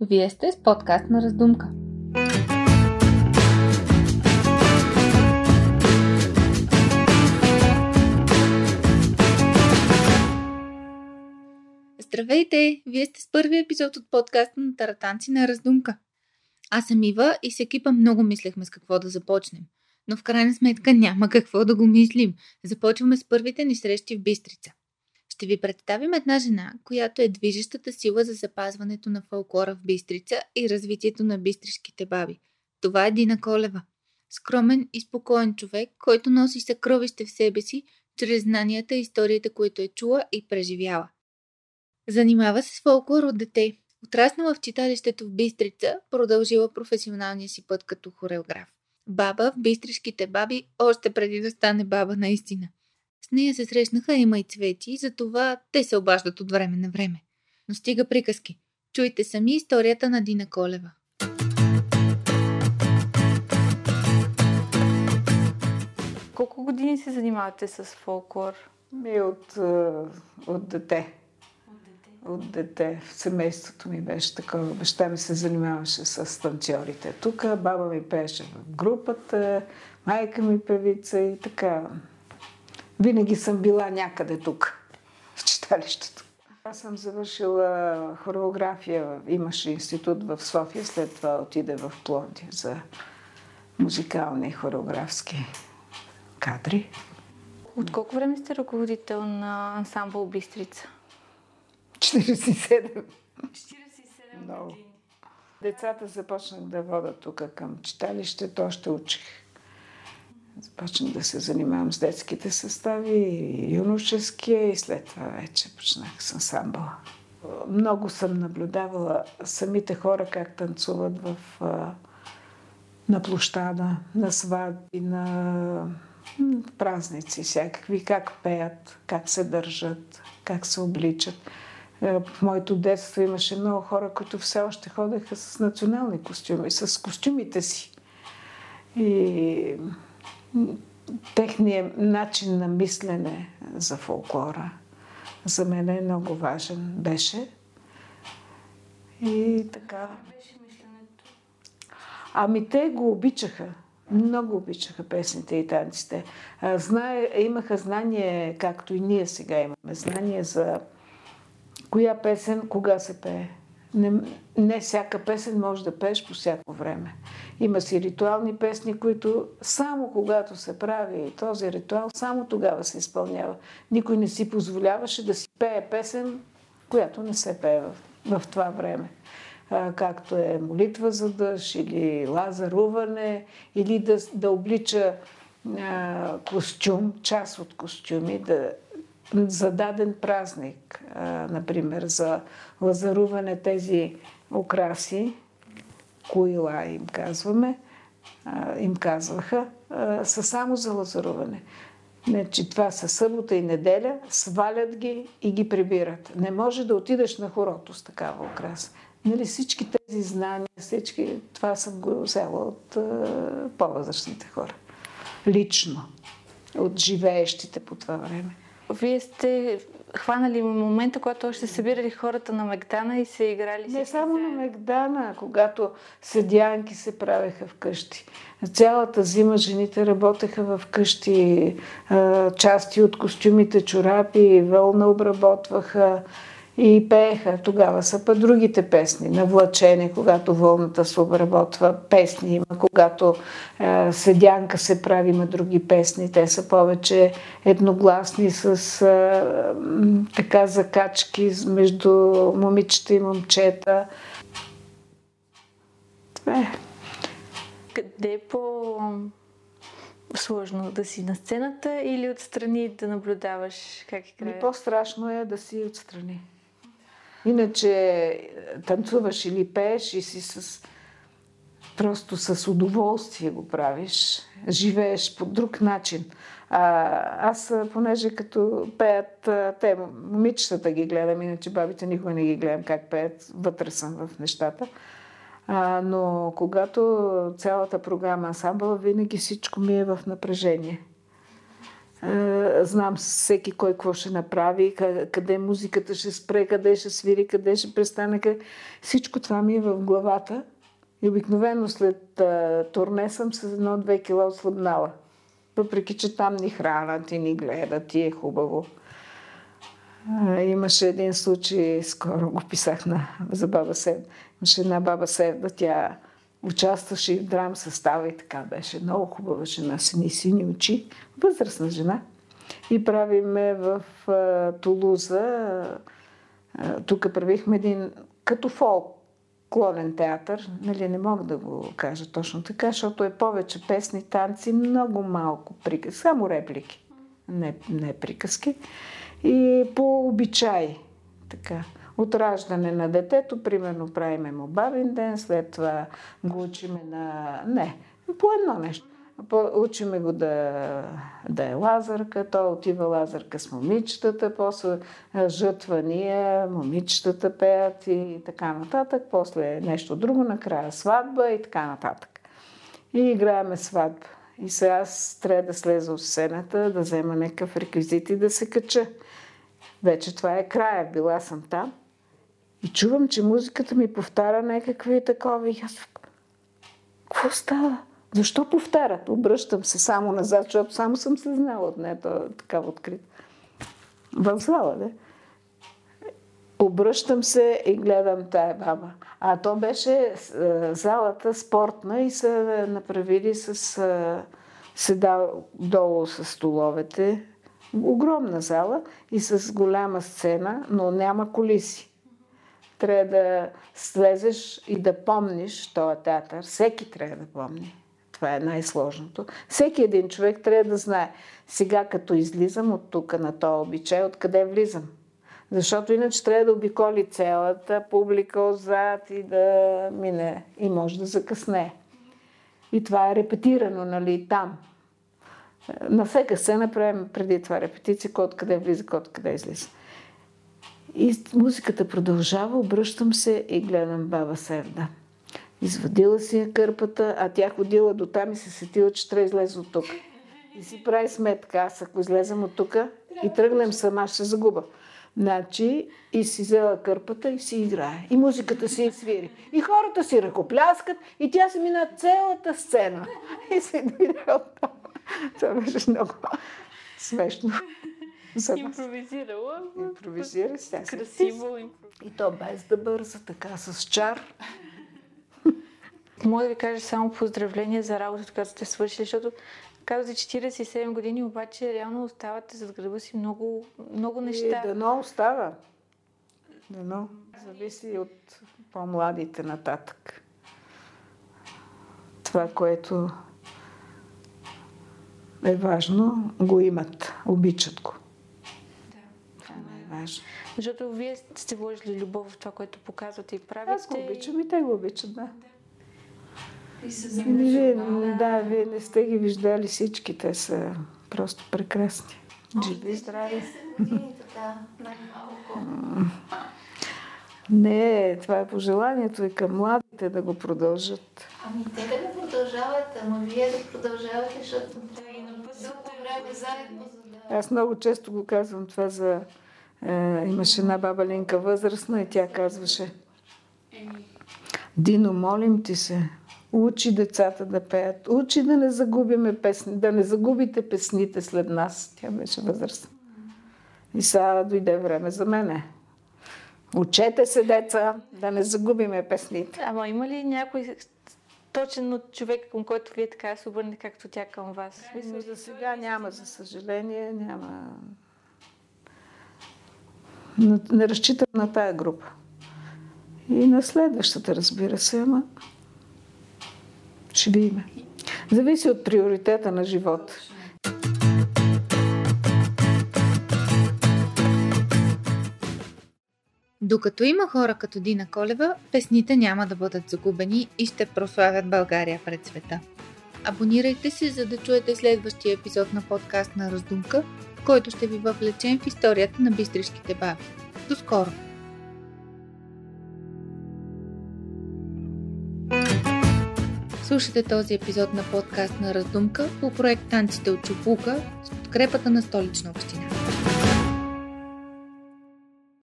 Вие сте с подкаст на Раздумка. Здравейте! Вие сте с първи епизод от подкаста на Таратанци на Раздумка. Аз съм Ива и с екипа много мислехме с какво да започнем. Но в крайна сметка няма какво да го мислим. Започваме с първите ни срещи в Бистрица. Ще ви представим една жена, която е движещата сила за запазването на фолклора в Бистрица и развитието на бистришките баби. Това е Дина Колева. Скромен и спокоен човек, който носи съкровище в себе си, чрез знанията и историята, които е чула и преживяла. Занимава се с фолклор от дете. Отраснала в читалището в Бистрица, продължила професионалния си път като хореограф. Баба в бистришките баби, още преди да стане баба наистина. С нея се срещнаха има и цвети, затова те се обаждат от време на време. Но стига приказки. Чуйте сами историята на Дина Колева. Колко години се занимавате с фолклор? Ми от, е, от дете. От дете. В семейството ми беше такова. Баща ми се занимаваше с танцорите. Тук баба ми пееше в групата, майка ми певица и така. Винаги съм била някъде тук, в читалището. Аз съм завършила хореография. Имаше институт в София, след това отиде в Плоди за музикални хореографски кадри. От колко време сте ръководител на ансамбъл Бистрица? 47. 47 Много. години. Децата започнах да вода тук към читалището, още учих. Започнах да се занимавам с детските състави, юношеския и след това вече почнах с ансамбъла. Много съм наблюдавала самите хора как танцуват в, на площада, на сватби, на празници всякакви, как пеят, как се държат, как се обличат. В моето детство имаше много хора, които все още ходеха с национални костюми, с костюмите си. И м, техният начин на мислене за фолклора за мен е много важен. Беше. И така. Ами те го обичаха. Много обичаха песните и танците. Знае, имаха знание, както и ние сега имаме, знание за коя песен, кога се пее. Не, не всяка песен може да пееш по всяко време. Има си ритуални песни, които само когато се прави този ритуал, само тогава се изпълнява. Никой не си позволяваше да си пее песен, която не се пее в, в това време. А, както е молитва за дъжд или лазаруване, или да, да облича а, костюм, част от костюми, да, за даден празник, а, например, за лазаруване тези украси, коила им казваме, им казваха, са само за лазаруване. Не, че това са събота и неделя, свалят ги и ги прибират. Не може да отидеш на хорото с такава украса. Нали, всички тези знания, всички, това съм го взела от по-възрастните хора. Лично. От живеещите по това време. Вие сте хванали момента, когато още събирали хората на Мегдана и се играли Не само на. Мегдана, когато седянки се правеха вкъщи. Цялата зима жените работеха в къщи, части от костюмите, чорапи, вълна обработваха и пееха. Тогава са па другите песни. На влачене, когато вълната се обработва, песни има. Когато а, седянка се прави, има други песни. Те са повече едногласни с м, така закачки между момичета и момчета. Това е. Къде е по-сложно да си на сцената или отстрани да наблюдаваш как Ми играе? по-страшно е да си отстрани. Иначе е, танцуваш или пееш и си с... Просто с удоволствие го правиш. Живееш по друг начин. А, аз, а, понеже като пеят, а, те, момичетата ги гледам, иначе бабите никога не ги гледам как пеят, вътре съм в нещата. А, но когато цялата програма ансамбъл, винаги всичко ми е в напрежение. Е, знам всеки кой какво ще направи, къде музиката ще спре, къде ще свири, къде ще престане. Всичко това ми е в главата. И обикновено след а, турне съм с едно-две кила ослабнала. Въпреки, че там ни хранят и ни гледат и е хубаво. А, имаше един случай, скоро го писах на, за баба Сев. Имаше една баба Севда, тя участваше в драм състава и така беше. Много хубава жена, сини сини очи, възрастна жена. И правиме в а, Тулуза, тук правихме един като фолк клонен театър, нали, не мога да го кажа точно така, защото е повече песни, танци, много малко приказки, само реплики, не, не приказки. И по обичай, така. От раждане на детето, примерно, правиме му бабин ден, след това го учиме на... Не, по едно нещо. Учиме го да, да е лазърка, той отива лазърка с момичетата, после жътвания, момичетата пеят и така нататък, после нещо друго, накрая сватба и така нататък. И играеме сватба. И сега аз трябва да слеза от сцената, да взема някакъв реквизит и да се кача. Вече това е края. Била съм там. И чувам, че музиката ми повтаря някакви такова. И аз какво става? Защо повтарят? Обръщам се само назад, защото само съм се знала от нея, това е така открит. В зала, да? Обръщам се и гледам тая баба. А то беше е, залата спортна и са направили с е, седа долу с столовете. Огромна зала и с голяма сцена, но няма колиси. Трябва да слезеш и да помниш този театър. Всеки трябва да помни. Това е най-сложното. Всеки един човек трябва да знае сега като излизам от тук на този обичай, откъде влизам. Защото иначе трябва да обиколи цялата публика отзад и да мине и може да закъсне. И това е репетирано, нали, там. На всяка сцена правим преди това репетиция, кой откъде влиза, кой откъде излиза. И музиката продължава, обръщам се и гледам баба Севда. Извадила си я кърпата, а тя ходила до там и се сетила, че трябва излезе от тук. И си прави сметка, аз ако излезем от тук и тръгнем сама, ще загуба. Значи, и си взела кърпата и си играе. И музиката си свири. И хората си ръкопляскат и тя се мина цялата сцена. И се дойде от. Това беше много смешно. Импровизирала. Импровизира се. Красиво. И то без да бърза, така с чар. Мога да ви кажа само поздравления за работата, която сте свършили, защото казвате 47 години, обаче реално оставате зад гърба си много, много неща. И дано остава. Дано. Зависи от по-младите нататък. Това, което е важно, го имат, обичат го. Най-важно. Защото вие сте вложили любов в това, което показвате и правите. Аз го обичам и те го обичат, да. да. И се вие, да, вие не сте ги виждали всички. Те са просто прекрасни. Живи и здрави. Не, това е пожеланието и към младите да го продължат. Ами те да го продължават, ама вие да продължавате, защото да и на дълго време заедно. Аз много често го казвам това за... Е, имаше една баба Линка възрастна и тя казваше Дино, молим ти се, Учи децата да пеят. Учи да не загубиме песни, да не загубите песните след нас. Тя беше възрастна. И сега дойде време за мене. Учете се, деца, да не загубиме песните. Ама има ли някой точен от човек, към който вие така се обърне, както тя към вас? Но за сега няма, за съжаление, няма. Не разчитам на тая група. И на следващата, разбира се, ама ще видим. Зависи от приоритета на живота. Докато има хора като Дина Колева, песните няма да бъдат загубени и ще прославят България пред света. Абонирайте се, за да чуете следващия епизод на подкаст на Раздумка, който ще ви въвлечем в историята на бистришките баби. До скоро! Слушате този епизод на подкаст на Раздумка по проект Танците от Чупука с подкрепата на Столична община.